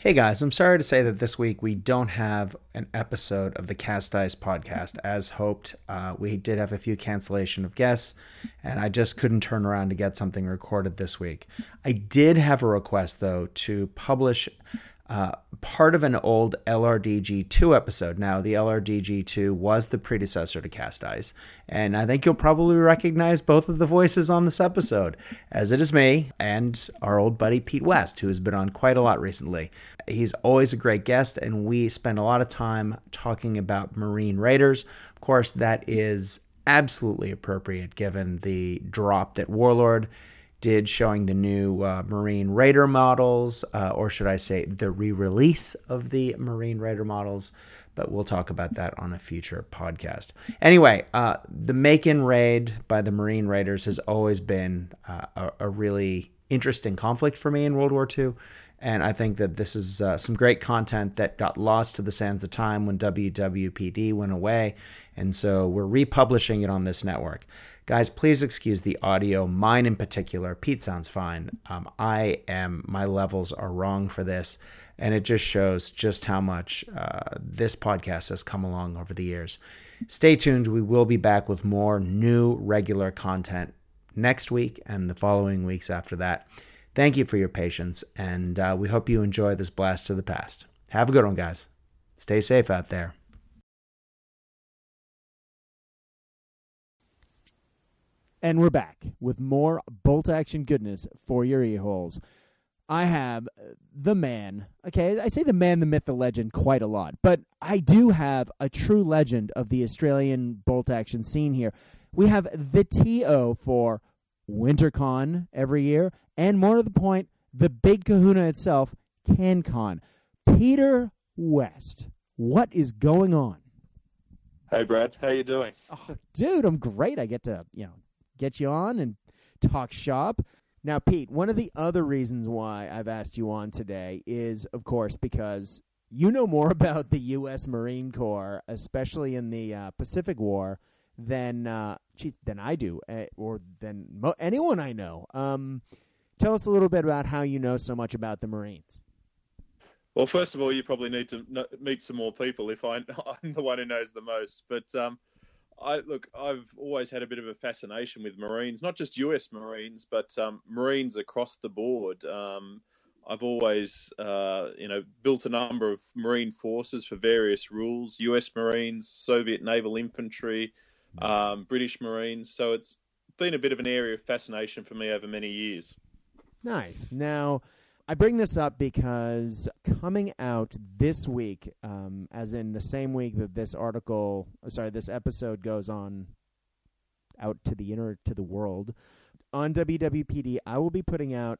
Hey guys, I'm sorry to say that this week we don't have an episode of the Cast Dice podcast as hoped. Uh, we did have a few cancellation of guests, and I just couldn't turn around to get something recorded this week. I did have a request though to publish uh, part of an old LRDG2 episode. Now, the LRDG2 was the predecessor to Cast Dice, and I think you'll probably recognize both of the voices on this episode, as it is me and our old buddy Pete West, who has been on quite a lot recently. He's always a great guest, and we spend a lot of time talking about Marine Raiders. Of course, that is absolutely appropriate given the drop that Warlord did showing the new uh, Marine Raider models, uh, or should I say, the re release of the Marine Raider models. But we'll talk about that on a future podcast. Anyway, uh, the Makin raid by the Marine Raiders has always been uh, a, a, really interesting conflict for me in World War II. And I think that this is uh, some great content that got lost to the sands of time when WWPD went away. And so we're republishing it on this network. Guys, please excuse the audio, mine in particular. Pete sounds fine. Um, I am, my levels are wrong for this. And it just shows just how much uh, this podcast has come along over the years. Stay tuned. We will be back with more new regular content next week and the following weeks after that. Thank you for your patience, and uh, we hope you enjoy this blast to the past. Have a good one, guys. Stay safe out there. And we're back with more bolt action goodness for your ear holes. I have uh, the man. Okay, I say the man, the myth, the legend quite a lot, but I do have a true legend of the Australian bolt action scene here. We have the TO for WinterCon every year, and more to the point, the big kahuna itself, CanCon. Peter West, what is going on? Hey Brad, how you doing? Oh, dude, I'm great. I get to, you know, get you on and talk shop. Now, Pete, one of the other reasons why I've asked you on today is, of course, because you know more about the U.S. Marine Corps, especially in the uh, Pacific War, than uh, geez, than I do, uh, or than mo- anyone I know. Um, tell us a little bit about how you know so much about the Marines. Well, first of all, you probably need to meet some more people if I, am the one who knows the most. But um, I look, I've always had a bit of a fascination with Marines, not just U.S. Marines, but um, Marines across the board. Um, I've always, uh, you know, built a number of Marine forces for various rules: U.S. Marines, Soviet Naval Infantry, um, British Marines. So it's been a bit of an area of fascination for me over many years. Nice. Now, I bring this up because coming out this week, um, as in the same week that this article, sorry, this episode goes on out to the inner to the world on WWPD, I will be putting out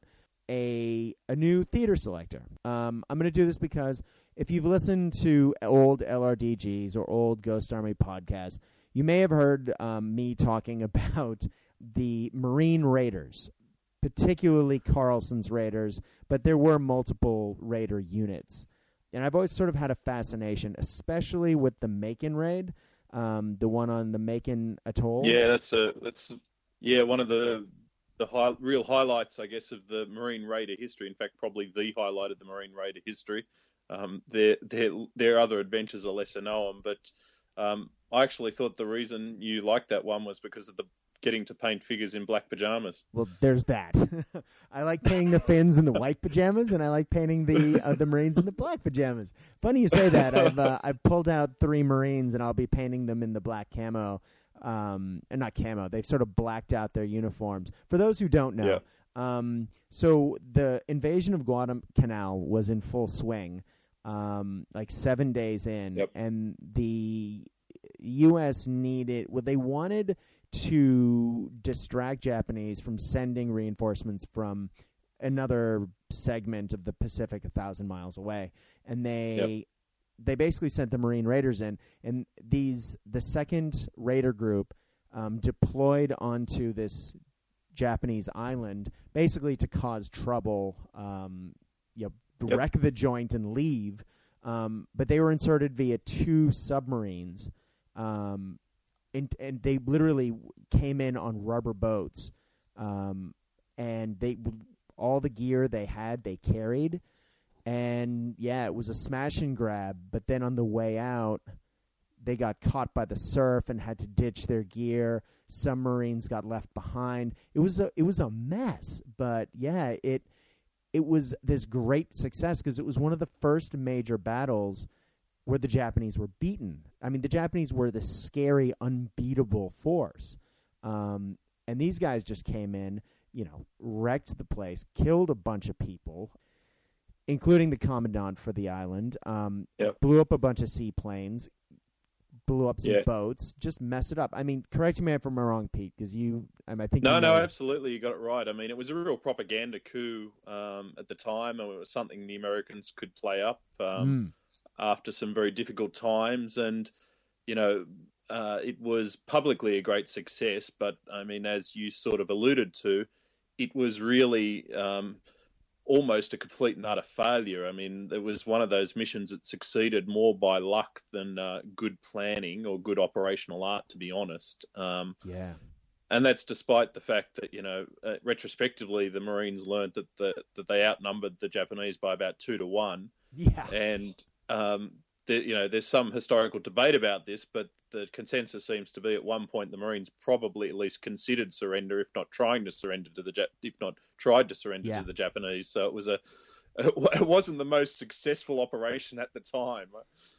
a a new theater selector. Um, I'm going to do this because if you've listened to old LRDGs or old Ghost Army podcasts, you may have heard um, me talking about the Marine Raiders particularly Carlson's Raiders, but there were multiple Raider units. And I've always sort of had a fascination, especially with the Makin raid, um, the one on the Makin Atoll. Yeah, that's a that's yeah one of the the high, real highlights, I guess, of the Marine Raider history. In fact, probably the highlight of the Marine Raider history. Um, their their their other adventures are lesser known, but um, I actually thought the reason you liked that one was because of the getting to paint figures in black pajamas. Well, there's that. I like painting the Finns in the white pajamas, and I like painting the uh, the Marines in the black pajamas. Funny you say that. I've uh, I've pulled out three Marines, and I'll be painting them in the black camo. Um, and not camo. They've sort of blacked out their uniforms. For those who don't know, yeah. um, so the invasion of Guadalcanal was in full swing, um, like seven days in, yep. and the U.S. needed. Well, they wanted to distract Japanese from sending reinforcements from another segment of the Pacific a thousand miles away, and they yep. they basically sent the Marine Raiders in, and these the second Raider group um, deployed onto this Japanese island, basically to cause trouble, um, you know, yep. wreck the joint and leave. Um, but they were inserted via two submarines. Um, and and they literally came in on rubber boats, um, and they all the gear they had they carried, And yeah, it was a smash and grab. But then on the way out, they got caught by the surf and had to ditch their gear. Some Marines got left behind. It was a it was a mess. But yeah, it it was this great success because it was one of the first major battles where the Japanese were beaten. I mean, the Japanese were this scary, unbeatable force. Um, and these guys just came in, you know, wrecked the place, killed a bunch of people, including the commandant for the island, um, Yep. blew up a bunch of seaplanes, blew up some Yeah. boats, just mess it up. I mean, correct me if I'm wrong, Pete, because you, I, mean, I think No, you no, know- absolutely, you got it right. I mean, it was a real propaganda coup um, at the time, and it was something the Americans could play up um, Mm. After some very difficult times. And you know, uh, it was publicly a great success, but I mean, as you sort of alluded to, it was really um, almost a complete and utter failure. I mean, it was one of those missions that succeeded more by luck than uh, good planning or good operational art, to be honest. Um, yeah, and that's despite the fact that you know uh, retrospectively the Marines learned that the, that they outnumbered the Japanese by about two to one, yeah, and um, the, you know there's some historical debate about this, but the consensus seems to be at one point the Marines probably at least considered surrender, if not trying to surrender to the Jap- if not tried to surrender Yeah. to the Japanese. So it was a it wasn't the most successful operation at the time.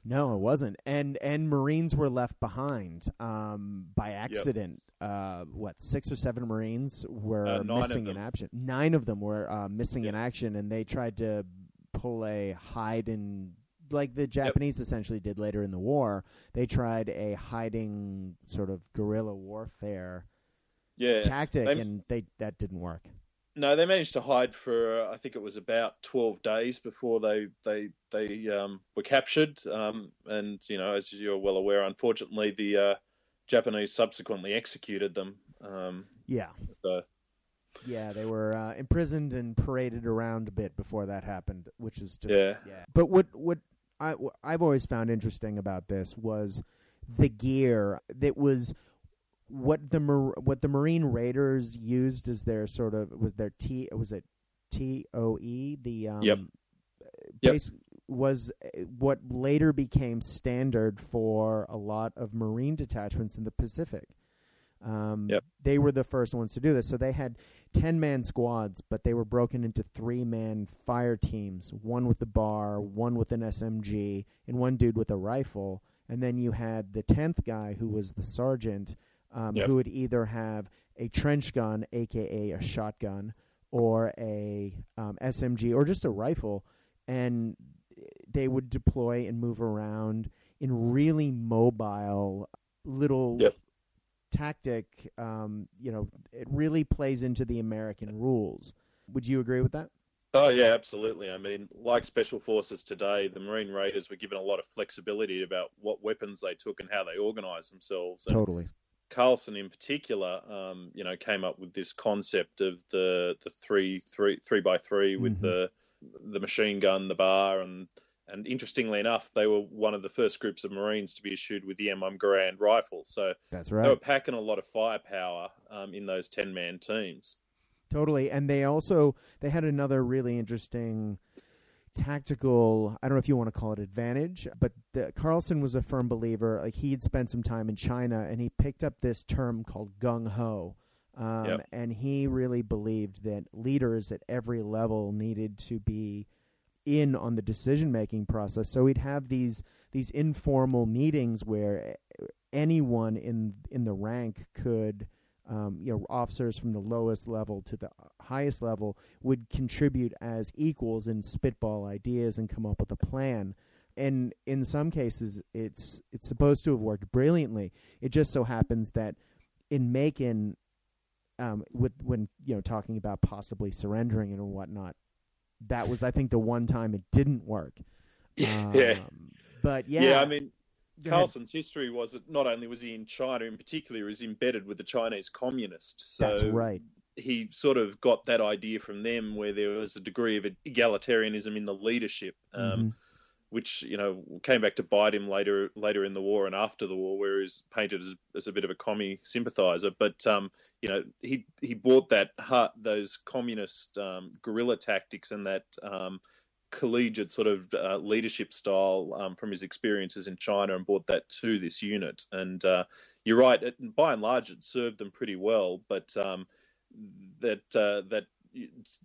No, it wasn't. And and Marines were left behind um, by accident. Uh, what six or seven Marines were Uh, missing in action. Nine of them were uh, missing in action, and they tried to pull a hide and like the Japanese essentially did later in the war. They tried a hiding sort of guerrilla warfare Yeah, tactic, They- and they that didn't work. No, they managed to hide for uh, I think it was about twelve days before they they they um, were captured. Um, and you know, as you're well aware, unfortunately, the uh, Japanese subsequently executed them. Um, Yeah, so yeah, they were uh, imprisoned and paraded around a bit before that happened, which is just Yeah. But what what I I've always found interesting about this was the gear that was what the Mar- what the Marine Raiders used as their sort of was their T was it T O E the um Yep. Yep. was uh, what later became standard for a lot of Marine detachments in the Pacific. Um, Yep. They were the first ones to do this. So they had 10 man squads, but they were broken into three man fire teams one with the bar, one with an SMG, and one dude with a rifle. And then you had the 10th guy who was the sergeant um, Yep. who would either have a trench gun, aka a shotgun, or a um, SMG, or just a rifle. And they would deploy and move around in really mobile little Yep. Tactic. Um, you know, it really plays into the American rules. Would you agree with that? Oh yeah, absolutely. I mean, like special forces today, the Marine Raiders were given a lot of flexibility about what weapons they took and how they organised themselves. And Totally. Carlson in particular, um, you know, came up with this concept of the the three three three by 3 with Mhm. the the machine gun, the bar, and and interestingly enough, they were one of the first groups of Marines to be issued with the M1 Garand rifle. So That's they were packing a lot of firepower um, in those ten man teams. Totally. And they also they had another really interesting tactical I don't know if you want to call it advantage, but the, Carlson was a firm believer. Like he had spent some time in China and he picked up this term called gung ho. Um, Yep. And he really believed that leaders at every level needed to be in on the decision making process. So we'd have these these informal meetings where anyone in in the rank could um, you know, officers from the lowest level to the highest level would contribute as equals and spitball ideas and come up with a plan. And in some cases, it's it's supposed to have worked brilliantly. It just so happens that in Makin, um, with when you know talking about possibly surrendering and whatnot, that was I think the one time it didn't work. Um, Yeah. But yeah, Yeah, I mean. Carlson's history was that not only was he in China, in particular, he was embedded with the Chinese communists. So That's right. he sort of got that idea from them, where there was a degree of egalitarianism in the leadership, um, Mhm. Which you know came back to bite him later later in the war and after the war, where he was painted as, as a bit of a commie sympathizer. But um, you know, he he brought that heart, those communist um, guerrilla tactics and that um, collegiate sort of uh, leadership style um, from his experiences in China and brought that to this unit. And uh, you're right, it, by and large, it served them pretty well. But um, that uh, that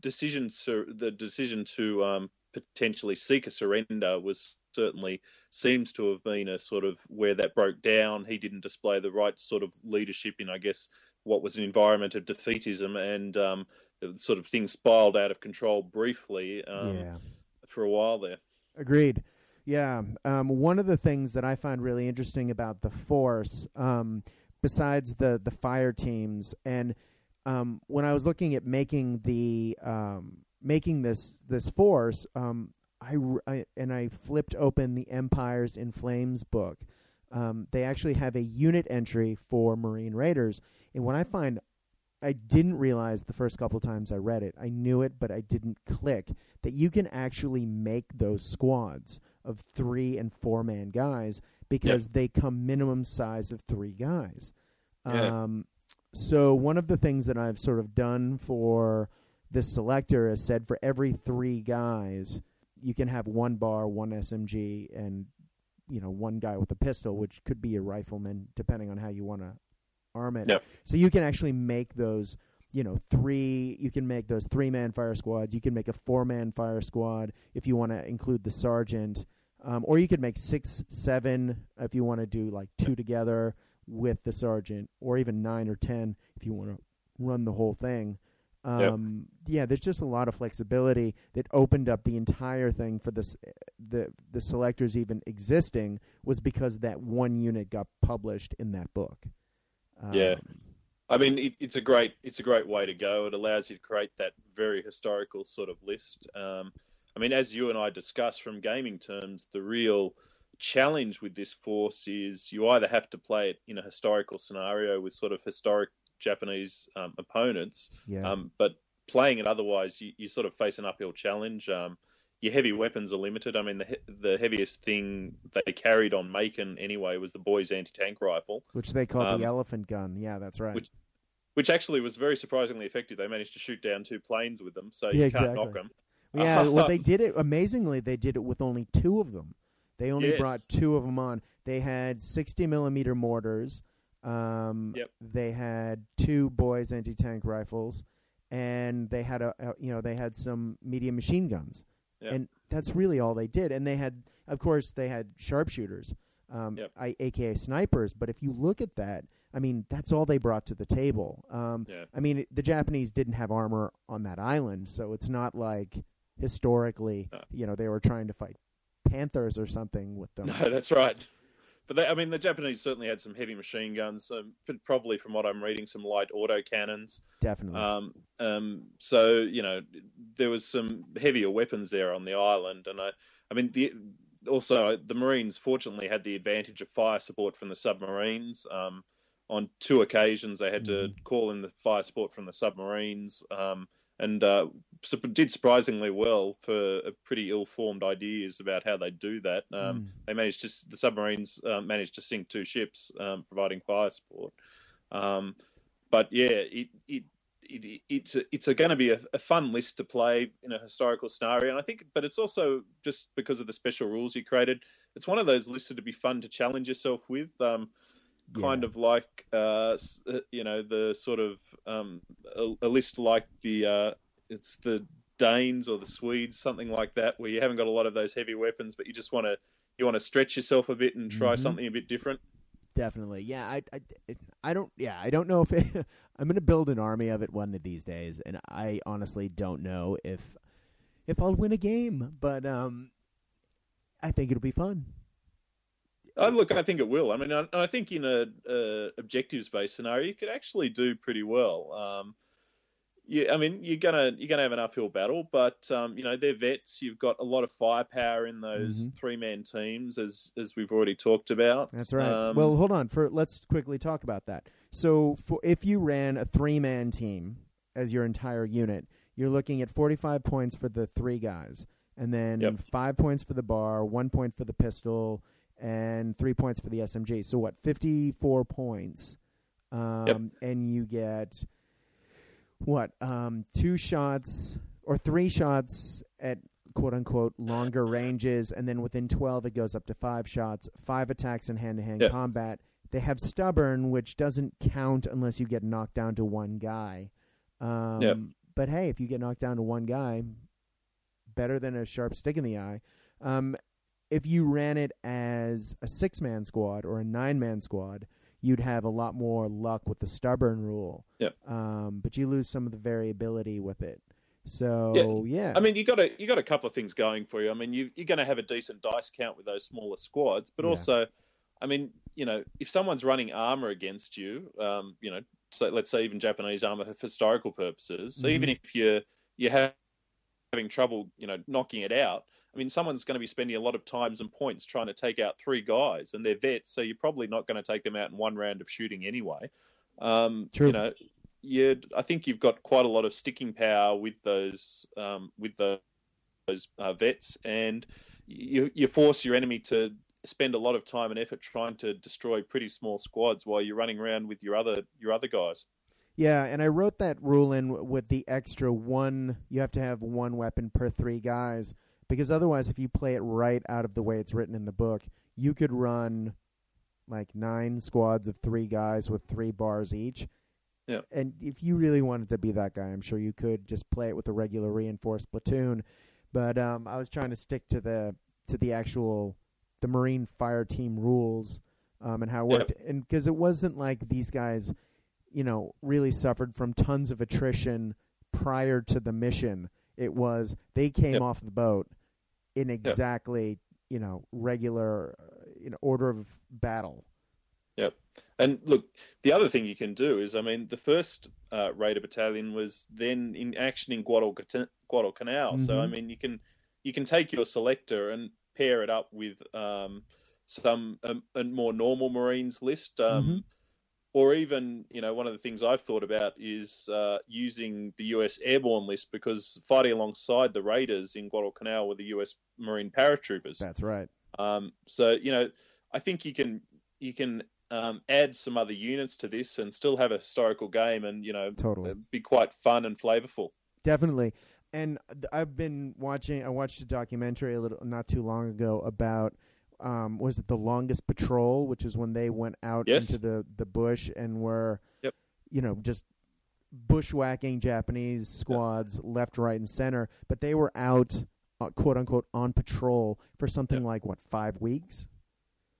decision, the decision to um, potentially seek a surrender was certainly seems to have been a sort of where that broke down. He didn't display the right sort of leadership in, I guess, what was an environment of defeatism, and um, sort of things spiraled out of control briefly um, yeah. for a while there. Agreed. Yeah. Um, one of the things that I find really interesting about the Force, um, besides the the fire teams, and um, when I was looking at making the um, making this this force, um, I, I, and I flipped open the Empires in Flames book. Um, they actually have a unit entry for Marine Raiders, and what I find, I didn't realize the first couple times I read it. I knew it, but I didn't click that you can actually make those squads of three and four man guys because yep. they come minimum size of three guys. Yeah. Um, so one of the things that I've sort of done for this selector has said for every three guys, you can have one bar, one SMG, and you know one guy with a pistol, which could be a rifleman, depending on how you want to arm it. Yep. So you can actually make those. You know, three. You can make those three-man fire squads. You can make a four-man fire squad if you want to include the sergeant, um, or you could make six, seven if you want to do like two together with the sergeant, or even nine or ten if you want to run the whole thing. Um, yep. Yeah, there's just a lot of flexibility that opened up the entire thing for this. The the selectors even existing was because that one unit got published in that book. Um, yeah, I mean it, it's a great it's a great way to go. It allows you to create that very historical sort of list. Um, I mean, as you and I discussed from gaming terms, the real challenge with this force is you either have to play it in a historical scenario with sort of historic Japanese um, opponents, yeah. um, but playing it otherwise, you, you, sort of face an uphill challenge. Um, your heavy weapons are limited. I mean, the the heaviest thing they carried on Makin anyway was the boys' anti-tank rifle, which they called the um, elephant gun. Yeah, that's right. Which, which actually was very surprisingly effective. They managed to shoot down two planes with them, so yeah, you can't exactly. knock them. Yeah, well, they did it amazingly. They did it with only two of them. They only yes. brought two of them on. They had 60 millimeter mortars. Um, yep. They had two boys anti tank rifles, and they had a, a, you know they had some medium machine guns, yep. and that's really all they did. And they had, of course, they had sharpshooters, um, yep. I, aka snipers. But if you look at that, I mean, that's all they brought to the table. Um, yeah. I mean, the Japanese didn't have armor on that island, so it's not like historically, no. you know, they were trying to fight panthers or something with them. No, that's right. But they, I mean, the Japanese certainly had some heavy machine guns. Um, probably, from what I'm reading, some light auto cannons. Definitely. Um, um, so you know, there was some heavier weapons there on the island, and I, I mean, the also the Marines fortunately had the advantage of fire support from the submarines. Um, on two occasions, they had mm-hmm. to call in the fire support from the submarines. Um, and uh, did surprisingly well for pretty ill-formed ideas about how they do that. Um, mm. They managed to the submarines uh, managed to sink two ships, um, providing fire support. Um, but yeah, it, it, it it's a, it's going to be a, a, fun list to play in a historical scenario, and I think, but it's also just because of the special rules you created. It's one of those lists to be fun to challenge yourself with. Kind yeah. of like uh, uh, you know the sort of um, a, a, list like the uh, it's the Danes or the Swedes, something like that, where you haven't got a lot of those heavy weapons, but you just want to you want to stretch yourself a bit and try mm-hmm. something a bit different. Definitely, yeah. I, I, I don't, yeah. I don't know if it, I'm going to build an army of it one of these days, and I honestly don't know if if I'll win a game, but um, I think it'll be fun. Look, I think it will. I mean, I, I think in a, a objectives-based scenario, you could actually do pretty well. Um, yeah, I mean, you're gonna you're gonna have an uphill battle, but um, you know they're vets. You've got a lot of firepower in those mm-hmm. three-man teams, as as we've already talked about. That's right. Um, well, hold on. For let's quickly talk about that. So, for, if you ran a three-man team as your entire unit, you're looking at 45 points for the three guys, and then yep. five points for the bar, one point for the pistol, and three points for the SMG. So what? Fifty-four points, um, yep. and you get what? Um, two shots or three shots at quote unquote longer ranges, and then within 12 it goes up to five shots, five attacks in hand to hand combat. They have stubborn, which doesn't count unless you get knocked down to one guy. Um, Yep. But hey, if you get knocked down to one guy, better than a sharp stick in the eye. Um, if you ran it as a six man squad or a nine man squad, you'd have a lot more luck with the stubborn rule. Yep. Um, but you lose some of the variability with it. So yeah, I mean, you got a you got a couple of things going for you. I mean, you, you're going to have a decent dice count with those smaller squads, but Yeah. also, I mean, you know, if someone's running armor against you, um, you know, so let's say even Japanese armor for historical purposes, so Mhm. even if you're you're having trouble, you know, knocking it out. I mean, someone's going to be spending a lot of times and points trying to take out three guys, and they're vets, so you're probably not going to take them out in one round of shooting anyway. Um, True. You know, you I think you've got quite a lot of sticking power with those um, with the, those uh, vets, and you you force your enemy to spend a lot of time and effort trying to destroy pretty small squads while you're running around with your other your other guys. Yeah, and I wrote that rule in with the extra one. You have to have one weapon per three guys because otherwise, if you play it right out of the way it's written in the book, you could run like nine squads of three guys with three bars each. Yeah. And if you really wanted to be that guy, I'm sure you could just play it with a regular reinforced platoon. But um, I was trying to stick to the to the actual the Marine Fire Team rules um, and how it Yeah. worked, and because it wasn't like these guys you know, really suffered from tons of attrition prior to the mission. It was they came Yep. off the boat in exactly, you know, regular uh, you know, order of battle. Yep. And look, the other thing you can do is, I mean, the first uh, Raider Battalion was then in action in Guadalcanal. Guadalcanal. So I Mhm. mean, you can you can take your selector and pair it up with um, some um, a more normal Marines list. Um, Mhm. Or even, you know, one of the things I've thought about is uh, using the US Airborne list because fighting alongside the Raiders in Guadalcanal were the US Marine paratroopers. That's right. Um, so you know, I think you can you can um, add some other units to this and still have a historical game, and you know, Totally. be quite fun and flavorful. Definitely. And I've been watching I watched a documentary a little not too long ago about um, was it the longest patrol, which is when they went out Yes. into the, the bush and were, Yep. you know, just bushwhacking Japanese squads left, right, and center. But they were out, uh, quote unquote, on patrol for something Yep. like what five weeks.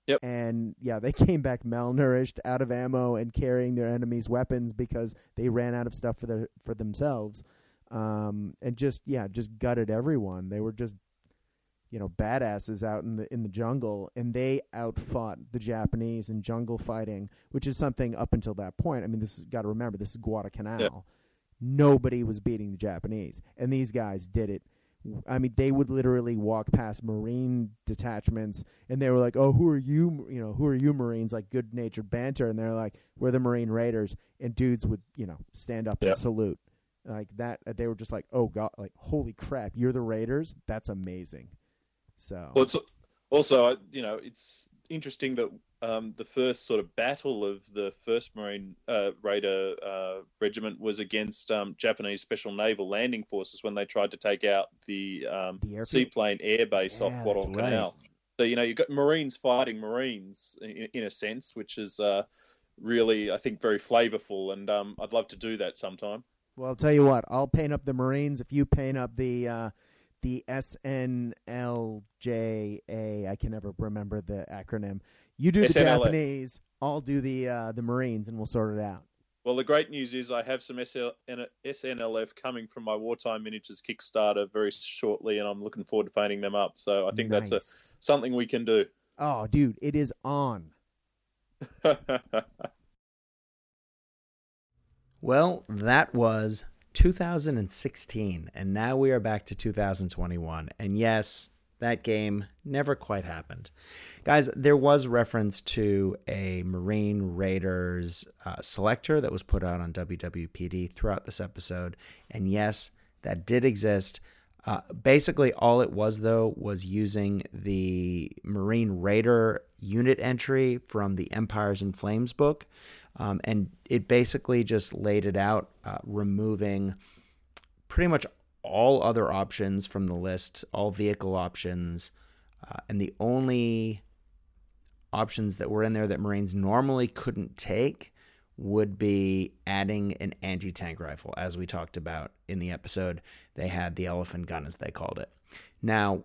Yep. And yeah, they came back malnourished, out of ammo, and carrying their enemies' weapons because they ran out of stuff for their for themselves. Um, and just yeah, just gutted everyone. They were just you know badasses out in the in the jungle, and they outfought the Japanese in jungle fighting, which is something up until that point. I mean, this got to remember this is Guadalcanal. Yeah. Nobody was beating the Japanese, and these guys did it. I mean, they would literally walk past Marine detachments, and they were like, "Oh, who are you? You know, who are you, Marines?" Like good-natured banter, and they're like, "We're the Marine Raiders," and dudes would, you know, stand up Yeah. and salute like that. They were just like, "Oh God, like holy crap, you're the Raiders? That's amazing." So Well, it's also you know it's interesting that um, the first sort of battle of the first Marine uh, Raider uh, regiment was against um, Japanese Special Naval Landing Forces when they tried to take out the, um, The seaplane air base Yeah, off Guadalcanal. So you know you've got Marines fighting Marines in, in a sense, which is uh, really I think very flavourful, and um, I'd love to do that sometime. Well, I'll tell you what. I'll paint up the Marines if you paint up the uh, the SNLJA. I can never remember the acronym. You do the SNLF. Japanese. I'll do the uh, the Marines, and we'll sort it out. Well, the great news is I have some SL, SNLF coming from my Wartime Miniatures Kickstarter very shortly, and I'm looking forward to painting them up. So I think that's a, something we can do. Oh, dude, it is on. Well, that was 2016, and now we are back to 2021. And yes, that game never quite happened. Guys, there was reference to a Marine Raiders uh, selector that was put out on WWPD throughout this episode. And yes, that did exist. Uh, basically, all it was, though, was using the Marine Raider unit entry from the Empires in Flames book. Um, and it basically just laid it out, uh, removing pretty much all other options from the list, all vehicle options, uh, and the only options that were in there that Marines normally couldn't take would be adding an anti tank rifle. As we talked about in the episode, they had the elephant gun, as they called it. Now,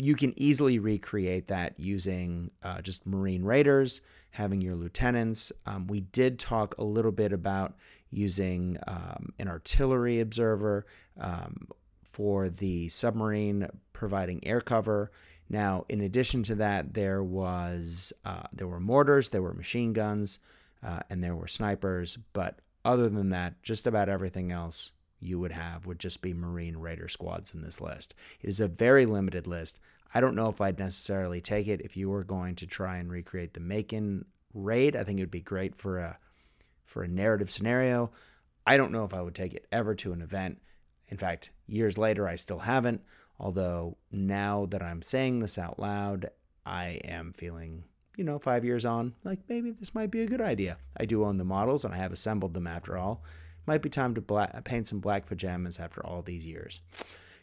you can easily recreate that using uh, just Marine Raiders, having your lieutenants. Um, we did talk a little bit about using um, an artillery observer um, for the submarine, providing air cover. Now, in addition to that, there was uh, there were mortars, there were machine guns, uh, and there were snipers. But other than that, just about everything else you would have would just be Marine Raider squads in this list. It is a very limited list. I don't know if I'd necessarily take it if you were going to try and recreate the Makin raid. I think it would be great for a for a narrative scenario. I don't know if I would take it ever to an event. In fact, years later, I still haven't. Although now that I'm saying this out loud, I am feeling, you know, five years on, like maybe this might be a good idea. I do own the models and I have assembled them after all. Might be time to paint some black pajamas after all these years.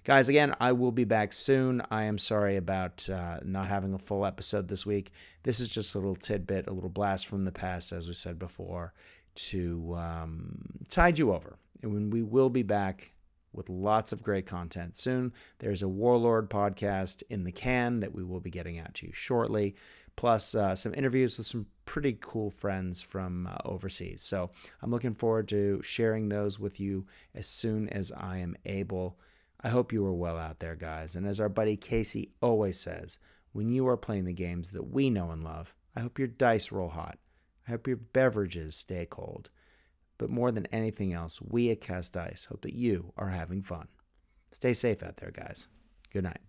Guys, again, I will be back soon. I am sorry about uh, not having a full episode this week. This is just a little tidbit, a little blast from the past, as we said before, to um, tide you over. And we will be back with lots of great content soon. There's a Warlord podcast in the can that we will be getting out to you shortly, plus uh, some interviews with some pretty cool friends from uh, overseas. So I'm looking forward to sharing those with you as soon as I am able. I hope you are well out there, guys. And as our buddy Casey always says, when you are playing the games that we know and love, I hope your dice roll hot. I hope your beverages stay cold. But more than anything else, we at Cast Dice hope that you are having fun. Stay safe out there, guys. Good night.